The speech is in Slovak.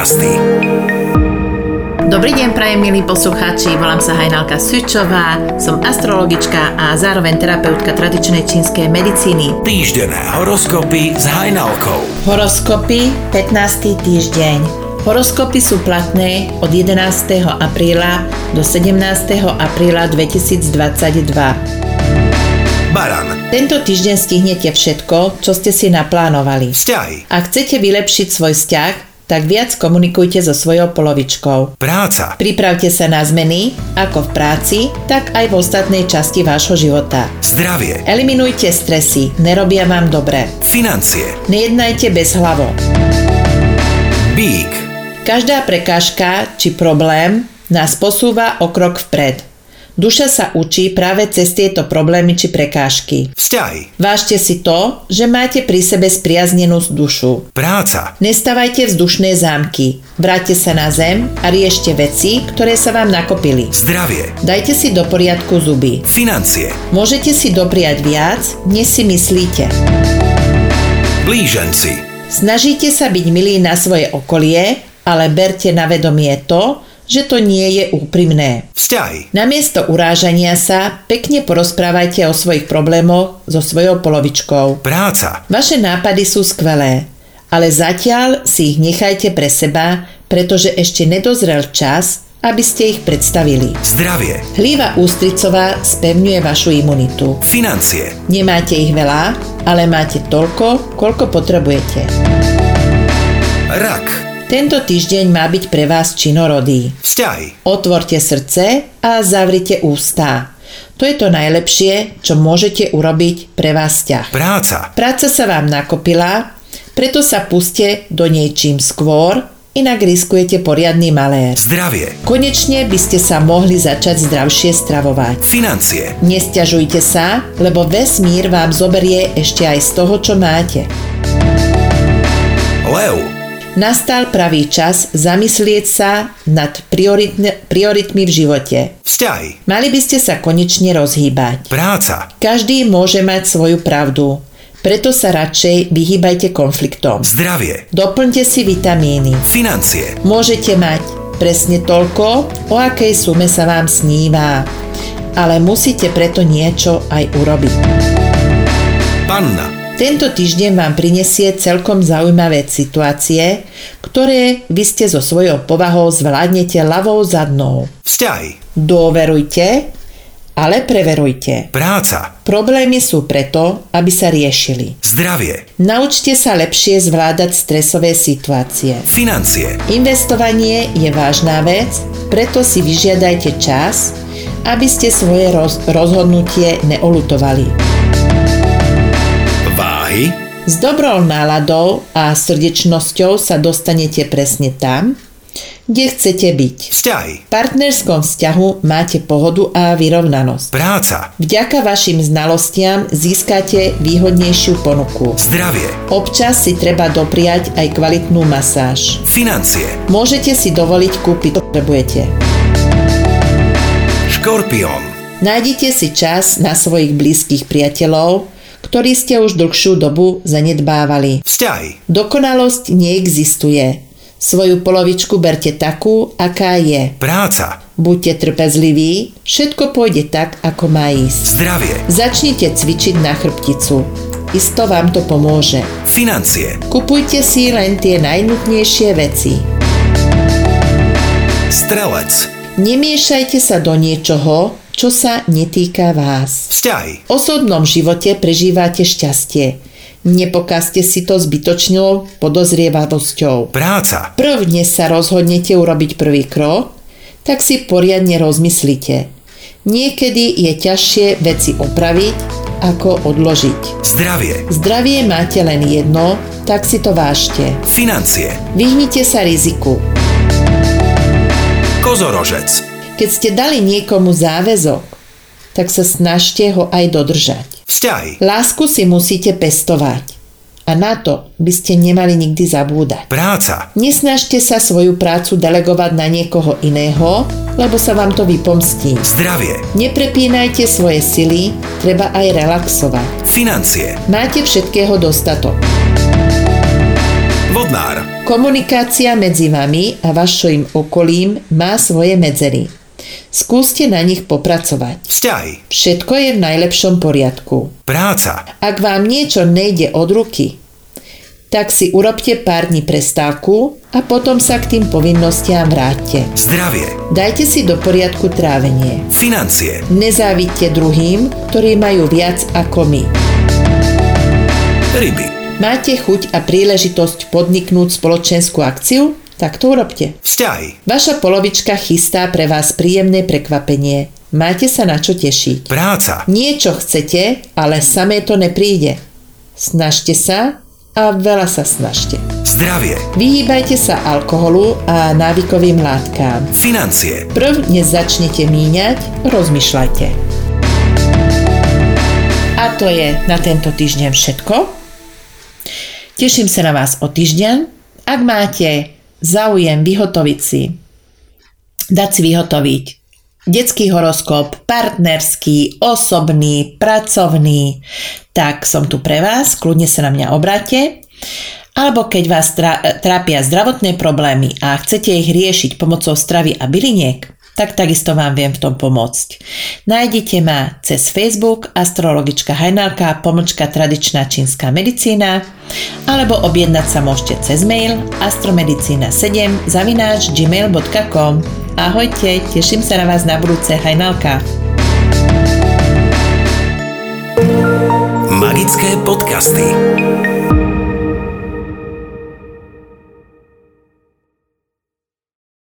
podcasty. Dobrý deň, prajem milí poslucháči, volám sa Hajnalka Sučová, som astrologička a zároveň terapeutka tradičnej čínskej medicíny. Týždené horoskopy s Hajnalkou. Horoskopy 15. týždeň. Horoskopy sú platné od 11. apríla do 17. apríla 2022. Baran. Tento týždeň stihnete všetko, čo ste si naplánovali. Vzťahy. Ak chcete vylepšiť svoj vzťah, tak viac komunikujte so svojou polovičkou. Práca. Pripravte sa na zmeny, ako v práci, tak aj v ostatnej časti vášho života. Zdravie. Eliminujte stresy, nerobia vám dobre. Financie. Nejednajte bez hlavo. Bík. Každá prekážka či problém nás posúva o krok vpred. Duša sa učí práve cez tieto problémy či prekážky. Vzťahy. Vážte si to, že máte pri sebe spriaznenú dušu. Práca. Nestávajte vzdušné zámky. Vráťte sa na zem a riešte veci, ktoré sa vám nakopili. Zdravie. Dajte si do poriadku zuby. Financie. Môžete si dopriať viac, než si myslíte. Blíženci. Snažíte sa byť milí na svoje okolie, ale berte na vedomie to, že to nie je úprimné. Vzťahy. Namiesto urážania sa pekne porozprávajte o svojich problémoch so svojou polovičkou. Práca. Vaše nápady sú skvelé, ale zatiaľ si ich nechajte pre seba, pretože ešte nedozrel čas, aby ste ich predstavili. Zdravie. Hlíva ústricová spevňuje vašu imunitu. Financie. Nemáte ich veľa, ale máte toľko, koľko potrebujete. Rak. Tento týždeň má byť pre vás činorodý. Vzťahy. Otvorte srdce a zavrite ústa. To je to najlepšie, čo môžete urobiť pre vás vzťah. Práca. Práca sa vám nakopila, preto sa puste do nej čím skôr, inak riskujete poriadny malér. Zdravie. Konečne by ste sa mohli začať zdravšie stravovať. Financie. Nesťažujte sa, lebo vesmír vám zoberie ešte aj z toho, čo máte. Lev. Nastal pravý čas zamyslieť sa nad prioritne, prioritmi v živote. Vzťahy. Mali by ste sa konečne rozhýbať. Práca. Každý môže mať svoju pravdu, preto sa radšej vyhýbajte konfliktom. Zdravie. Doplňte si vitamíny. Financie. Môžete mať presne toľko, o akej sume sa vám sníva, ale musíte preto niečo aj urobiť. Panna. Tento týždeň vám prinesie celkom zaujímavé situácie, ktoré vy ste so svojou povahou zvládnete ľavou zadnou. Vzťahy. Dôverujte, ale preverujte. Práca. Problémy sú preto, aby sa riešili. Zdravie. Naučte sa lepšie zvládať stresové situácie. Financie. Investovanie je vážna vec, preto si vyžiadajte čas, aby ste svoje roz- rozhodnutie neolutovali. S dobrou náladou a srdečnosťou sa dostanete presne tam, kde chcete byť. Vzťahy. V partnerskom vzťahu máte pohodu a vyrovnanosť. Práca. Vďaka vašim znalostiam získate výhodnejšiu ponuku. Zdravie. Občas si treba dopriať aj kvalitnú masáž. Financie. Môžete si dovoliť kúpiť, čo potrebujete. Škorpión. Nájdite si čas na svojich blízkych priateľov, ktorí ste už dlhšiu dobu zanedbávali. Vzťahy. Dokonalosť neexistuje. Svoju polovičku berte takú, aká je. Práca. Buďte trpezliví, všetko pôjde tak, ako má ísť. Zdravie. Začnite cvičiť na chrbticu. Isto vám to pomôže. Financie. Kupujte si len tie najnutnejšie veci. Strelec. Nemiešajte sa do niečoho, čo sa netýka vás. Vzťahy. V osobnom živote prežívate šťastie. Nepokazte si to zbytočnou podozrievavosťou. Práca. Prvne sa rozhodnete urobiť prvý krok, tak si poriadne rozmyslite. Niekedy je ťažšie veci opraviť, ako odložiť. Zdravie. Zdravie máte len jedno, tak si to vážte. Financie. Vyhnite sa riziku. Kozorožec. Keď ste dali niekomu záväzok, tak sa snažte ho aj dodržať. Vzťahy. Lásku si musíte pestovať. A na to by ste nemali nikdy zabúdať. Práca. Nesnažte sa svoju prácu delegovať na niekoho iného, lebo sa vám to vypomstí. Zdravie. Neprepínajte svoje sily, treba aj relaxovať. Financie. Máte všetkého dostatok. Vodnár. Komunikácia medzi vami a vašim okolím má svoje medzery. Skúste na nich popracovať. Vzťahy. Všetko je v najlepšom poriadku. Práca. Ak vám niečo nejde od ruky, tak si urobte pár dní prestávku a potom sa k tým povinnostiam vráťte. Zdravie. Dajte si do poriadku trávenie. Financie. Nezávidte druhým, ktorí majú viac ako my. Ryby. Máte chuť a príležitosť podniknúť spoločenskú akciu? Tak to urobte. Vzťahy. Vaša polovička chystá pre vás príjemné prekvapenie. Máte sa na čo tešiť. Práca. Niečo chcete, ale samé to nepríde. Snažte sa a veľa sa snažte. Zdravie. Vyhýbajte sa alkoholu a návykovým látkám. Financie. Prv, než začnete míňať, rozmýšľajte. A to je na tento týždeň všetko. Teším sa na vás o týždeň. Ak máte záujem vyhotoviť si, dať si vyhotoviť. Detský horoskop, partnerský, osobný, pracovný, tak som tu pre vás, kľudne sa na mňa obráte. Alebo keď vás trápia zdravotné problémy a chcete ich riešiť pomocou stravy a byliniek, tak takisto vám viem v tom pomôcť. Nájdete ma cez Facebook astrologička Hajnalka pomlčka tradičná čínska medicína alebo objednať sa môžete cez mail astromedicína7 zavináč gmail.com Ahojte, teším sa na vás na budúce Hajnalka. Magické podcasty